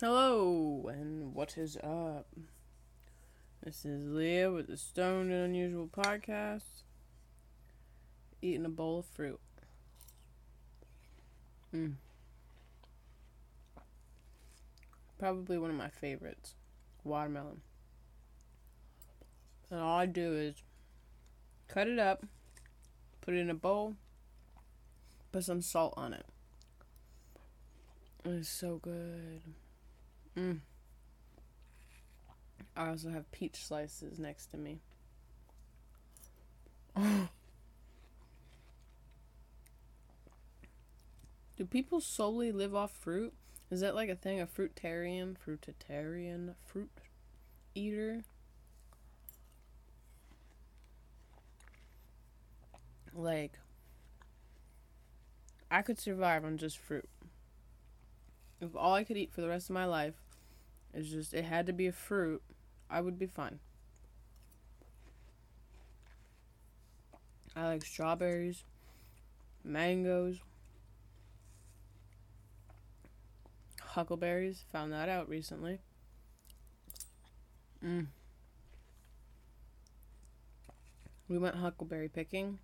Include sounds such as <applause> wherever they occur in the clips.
Hello, and what is up? This is Leah with the Stoned and Unusual podcast. Eating a bowl of fruit. Mm. Probably one of my favorites watermelon. And all I do is cut it up, put it in a bowl, put some salt on it. It's so good. Mm. I also have peach slices next to me. <laughs> Do people solely live off fruit? Is that like a thing? A fruitarian, fruitarian, fruit eater? Like, I could survive on just fruit. If all I could eat for the rest of my life is just, it had to be a fruit, I would be fine. I like strawberries, mangoes, huckleberries. Found that out recently. Mm. We went huckleberry picking,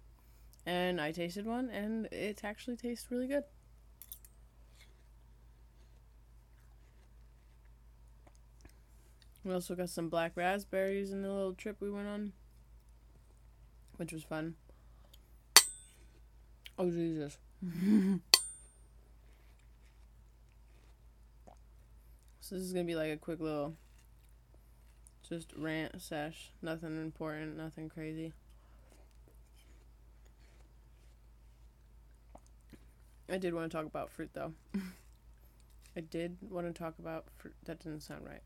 and I tasted one, and it actually tastes really good. We also got some black raspberries in the little trip we went on, which was fun. Oh, Jesus. <laughs> so, this is going to be like a quick little just rant sesh. Nothing important, nothing crazy. I did want to talk about fruit though. <laughs> I did want to talk about fruit. That didn't sound right.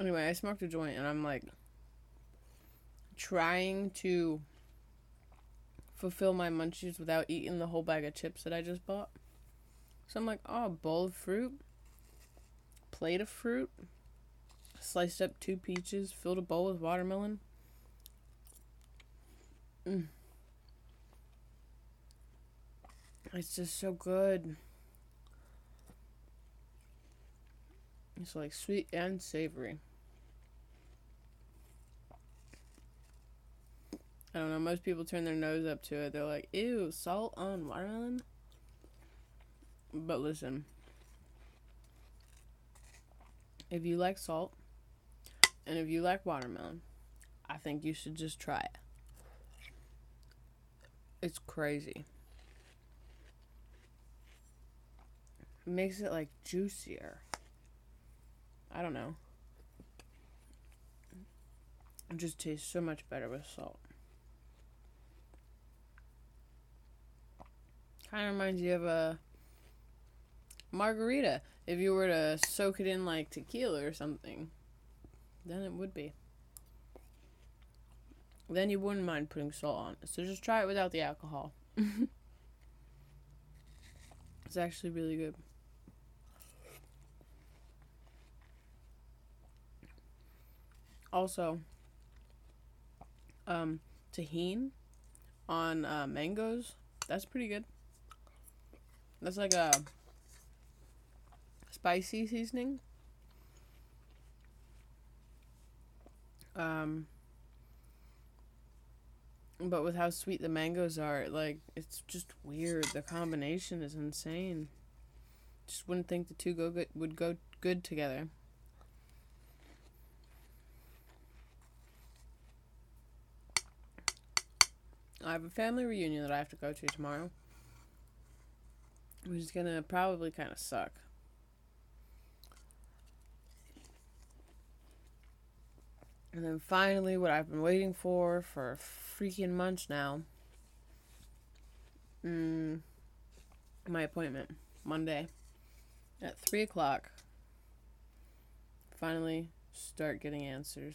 Anyway, I smoked a joint and I'm like trying to fulfill my munchies without eating the whole bag of chips that I just bought. So I'm like, oh, bowl of fruit, plate of fruit, sliced up two peaches, filled a bowl with watermelon. Mm. It's just so good. It's like sweet and savory. I don't know. Most people turn their nose up to it. They're like, ew, salt on watermelon? But listen, if you like salt and if you like watermelon, I think you should just try it. It's crazy. It makes it like juicier. I don't know. It just tastes so much better with salt. Kind of reminds you of a margarita. If you were to soak it in like tequila or something, then it would be. Then you wouldn't mind putting salt on it. So just try it without the alcohol. <laughs> it's actually really good. Also, um, Tajín on uh, mangoes. That's pretty good. That's like a spicy seasoning. Um, but with how sweet the mangoes are, like it's just weird. The combination is insane. Just wouldn't think the two go good would go good together. I have a family reunion that I have to go to tomorrow, which is gonna probably kind of suck. And then finally, what I've been waiting for for freaking months now. Mm, my appointment Monday at three o'clock. Finally, start getting answers.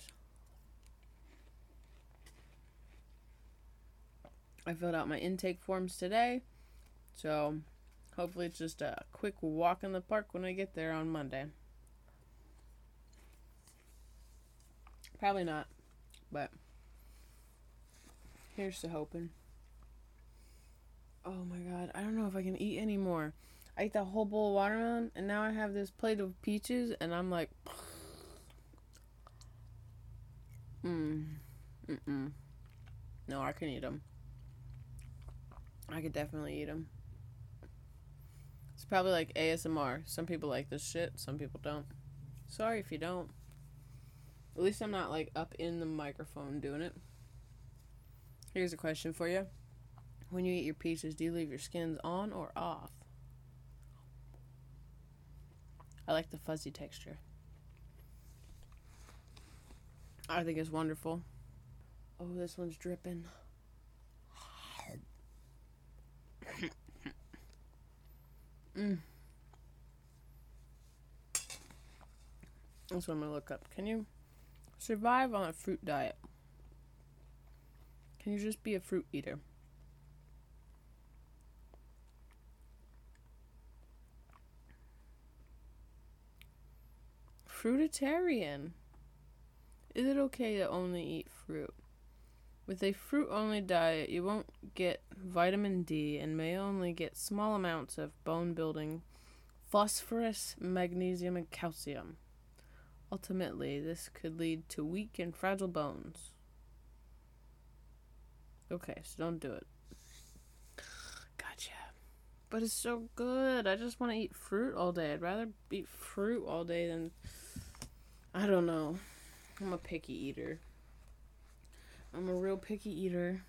I filled out my intake forms today. So hopefully it's just a quick walk in the park when I get there on Monday. Probably not, but here's to hoping. Oh my god, I don't know if I can eat anymore. I ate the whole bowl of watermelon, and now I have this plate of peaches, and I'm like, <sighs> mm, mm, no, I can eat them. I could definitely eat them. It's probably like ASMR. Some people like this shit, some people don't. Sorry if you don't. At least I'm not like up in the microphone doing it. Here's a question for you. When you eat your peaches, do you leave your skins on or off? I like the fuzzy texture. I think it's wonderful. Oh, this one's dripping. Mm. That's what I'm gonna look up. Can you survive on a fruit diet? Can you just be a fruit eater? Fruitarian. Is it okay to only eat fruit? With a fruit only diet, you won't get vitamin D and may only get small amounts of bone building phosphorus, magnesium, and calcium. Ultimately, this could lead to weak and fragile bones. Okay, so don't do it. Gotcha. But it's so good. I just want to eat fruit all day. I'd rather eat fruit all day than. I don't know. I'm a picky eater. I'm a real picky eater.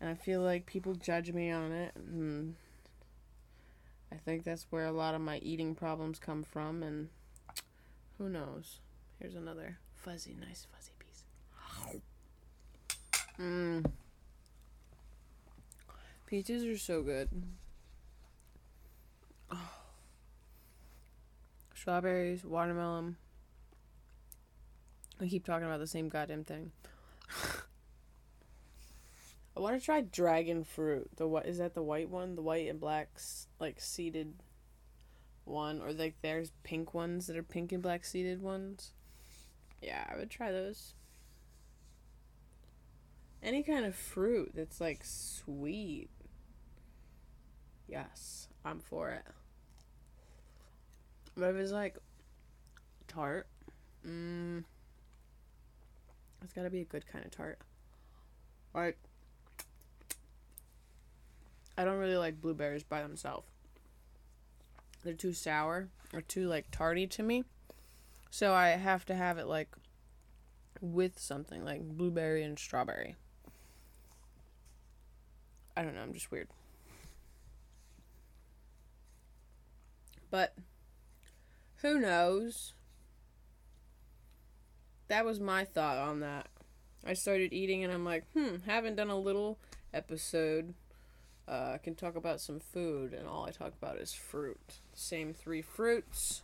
And I feel like people judge me on it. And I think that's where a lot of my eating problems come from. And who knows? Here's another fuzzy, nice fuzzy piece. Mmm. Peaches are so good. Oh. Strawberries, watermelon. I keep talking about the same goddamn thing. I want to try dragon fruit. The what is that? The white one, the white and black like seeded one, or like there's pink ones that are pink and black seeded ones. Yeah, I would try those. Any kind of fruit that's like sweet. Yes, I'm for it. But if it's like tart, mmm, it's gotta be a good kind of tart. Like, I don't really like blueberries by themselves. They're too sour or too like tarty to me. So I have to have it like with something like blueberry and strawberry. I don't know, I'm just weird. But who knows? That was my thought on that. I started eating and I'm like, hmm, haven't done a little episode. Uh, I can talk about some food, and all I talk about is fruit. Same three fruits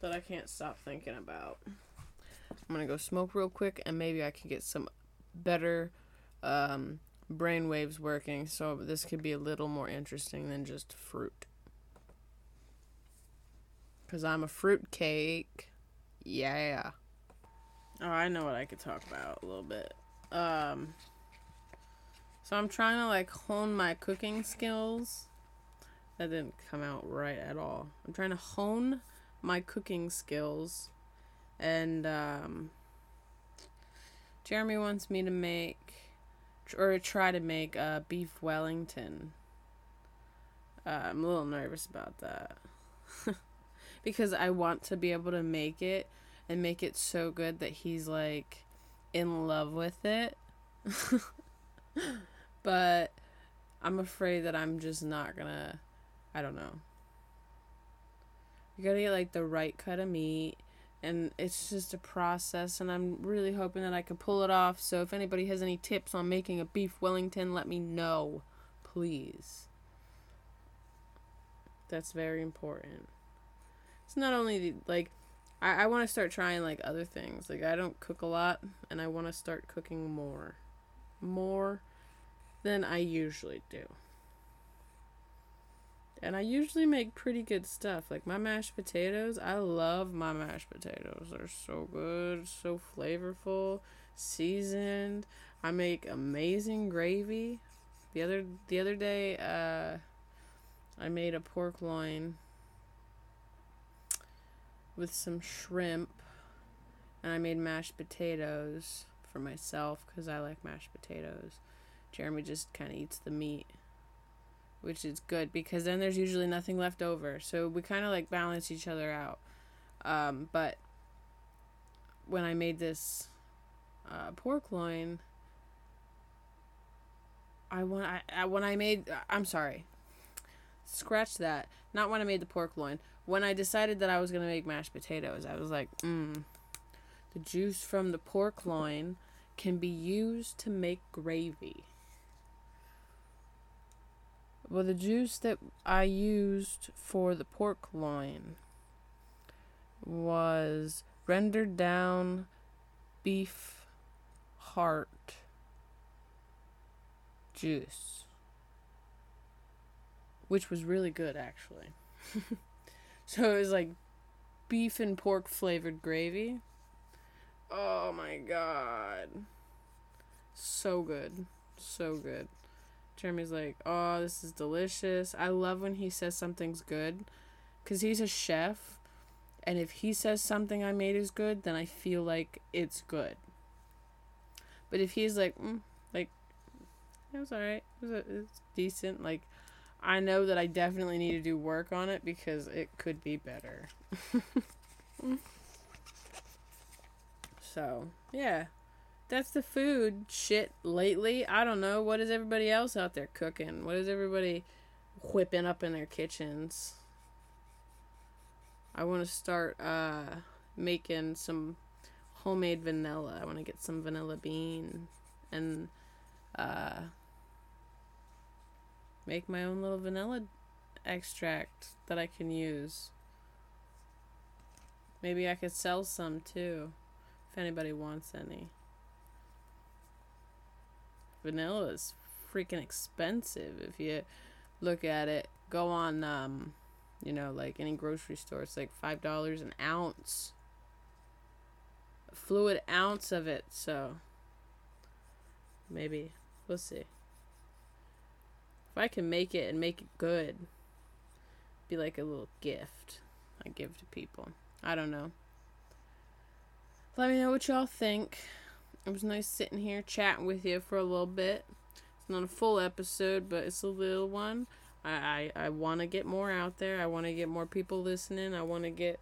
that I can't stop thinking about. I'm gonna go smoke real quick, and maybe I can get some better um, brain waves working, so this could be a little more interesting than just fruit. Cause I'm a fruit cake. Yeah. Oh, I know what I could talk about a little bit. Um, so I'm trying to like hone my cooking skills. That didn't come out right at all. I'm trying to hone my cooking skills, and um, Jeremy wants me to make or try to make uh, beef Wellington. Uh, I'm a little nervous about that <laughs> because I want to be able to make it and make it so good that he's like in love with it. <laughs> but I'm afraid that I'm just not gonna. I don't know. You gotta get like the right cut of meat, and it's just a process. And I'm really hoping that I can pull it off. So if anybody has any tips on making a beef Wellington, let me know, please. That's very important. It's not only the, like I, I want to start trying like other things. Like I don't cook a lot and I want to start cooking more. More than I usually do. And I usually make pretty good stuff. Like my mashed potatoes, I love my mashed potatoes. They're so good, so flavorful, seasoned. I make amazing gravy. The other the other day uh I made a pork loin with some shrimp, and I made mashed potatoes for myself because I like mashed potatoes. Jeremy just kind of eats the meat, which is good because then there's usually nothing left over. So we kind of like balance each other out. Um, but when I made this uh, pork loin, I want I, when I made I'm sorry. Scratch that. Not when I made the pork loin. When I decided that I was gonna make mashed potatoes, I was like, mm, the juice from the pork loin can be used to make gravy. Well, the juice that I used for the pork loin was rendered down beef heart juice, which was really good actually. <laughs> so it was like beef and pork flavored gravy. Oh my god. So good. So good. Jeremy's like, "Oh, this is delicious." I love when he says something's good cuz he's a chef and if he says something I made is good, then I feel like it's good. But if he's like, mm, like, it was alright. It was, it was decent. Like, I know that I definitely need to do work on it because it could be better. <laughs> so, yeah. That's the food shit lately. I don't know. What is everybody else out there cooking? What is everybody whipping up in their kitchens? I want to start uh, making some homemade vanilla. I want to get some vanilla bean and uh, make my own little vanilla extract that I can use. Maybe I could sell some too, if anybody wants any. Vanilla is freaking expensive if you look at it. Go on, um, you know, like any grocery store, it's like five dollars an ounce. A fluid ounce of it, so maybe we'll see. If I can make it and make it good, be like a little gift I give to people. I don't know. Let me know what y'all think. It was nice sitting here chatting with you for a little bit. It's not a full episode, but it's a little one. I, I, I want to get more out there. I want to get more people listening. I want to get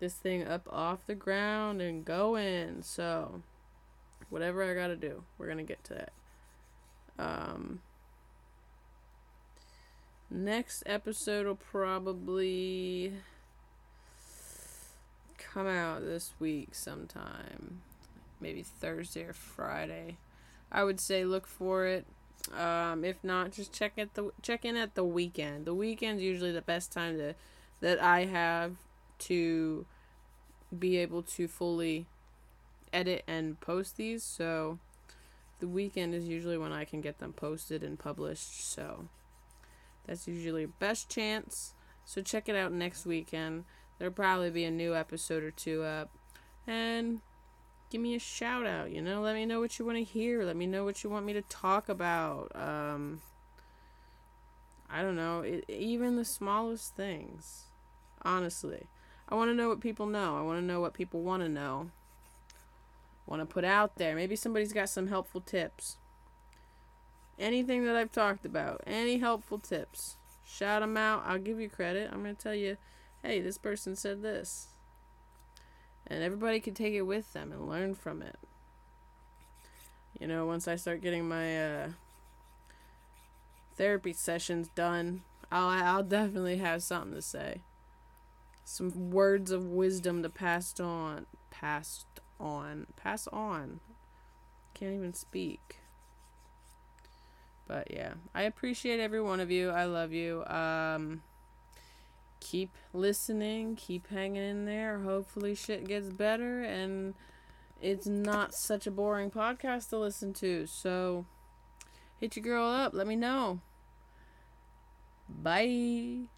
this thing up off the ground and going. So, whatever I got to do, we're going to get to that. Um, Next episode will probably come out this week sometime. Maybe Thursday or Friday. I would say look for it. Um, if not, just check at the check in at the weekend. The weekend's usually the best time to that I have to be able to fully edit and post these. So the weekend is usually when I can get them posted and published. So that's usually best chance. So check it out next weekend. There'll probably be a new episode or two up. And give me a shout out, you know? Let me know what you want to hear. Let me know what you want me to talk about. Um I don't know, it, even the smallest things. Honestly. I want to know what people know. I want to know what people want to know. Want to put out there. Maybe somebody's got some helpful tips anything that I've talked about, any helpful tips, shout them out. I'll give you credit. I'm going to tell you, hey, this person said this. And everybody can take it with them and learn from it. You know, once I start getting my uh, therapy sessions done, I'll I'll definitely have something to say. Some words of wisdom to pass on, passed on, pass on. Can't even speak. But yeah, I appreciate every one of you. I love you. Um, keep listening, keep hanging in there. Hopefully, shit gets better and it's not such a boring podcast to listen to. So, hit your girl up. Let me know. Bye.